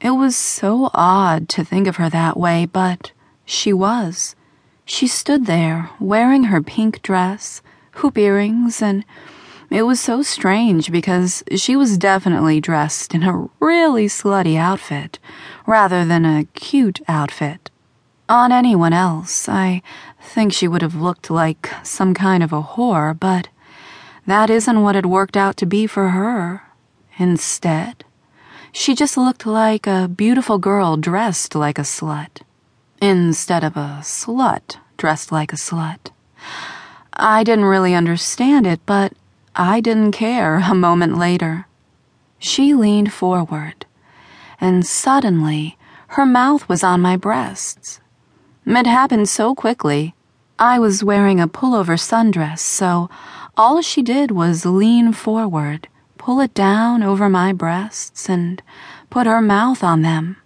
It was so odd to think of her that way, but she was. She stood there, wearing her pink dress, hoop earrings, and it was so strange because she was definitely dressed in a really slutty outfit rather than a cute outfit. On anyone else, I think she would have looked like some kind of a whore, but that isn't what it worked out to be for her. Instead, she just looked like a beautiful girl dressed like a slut, instead of a slut dressed like a slut. I didn't really understand it, but I didn't care a moment later. She leaned forward, and suddenly her mouth was on my breasts. It happened so quickly. I was wearing a pullover sundress, so all she did was lean forward, pull it down over my breasts, and put her mouth on them.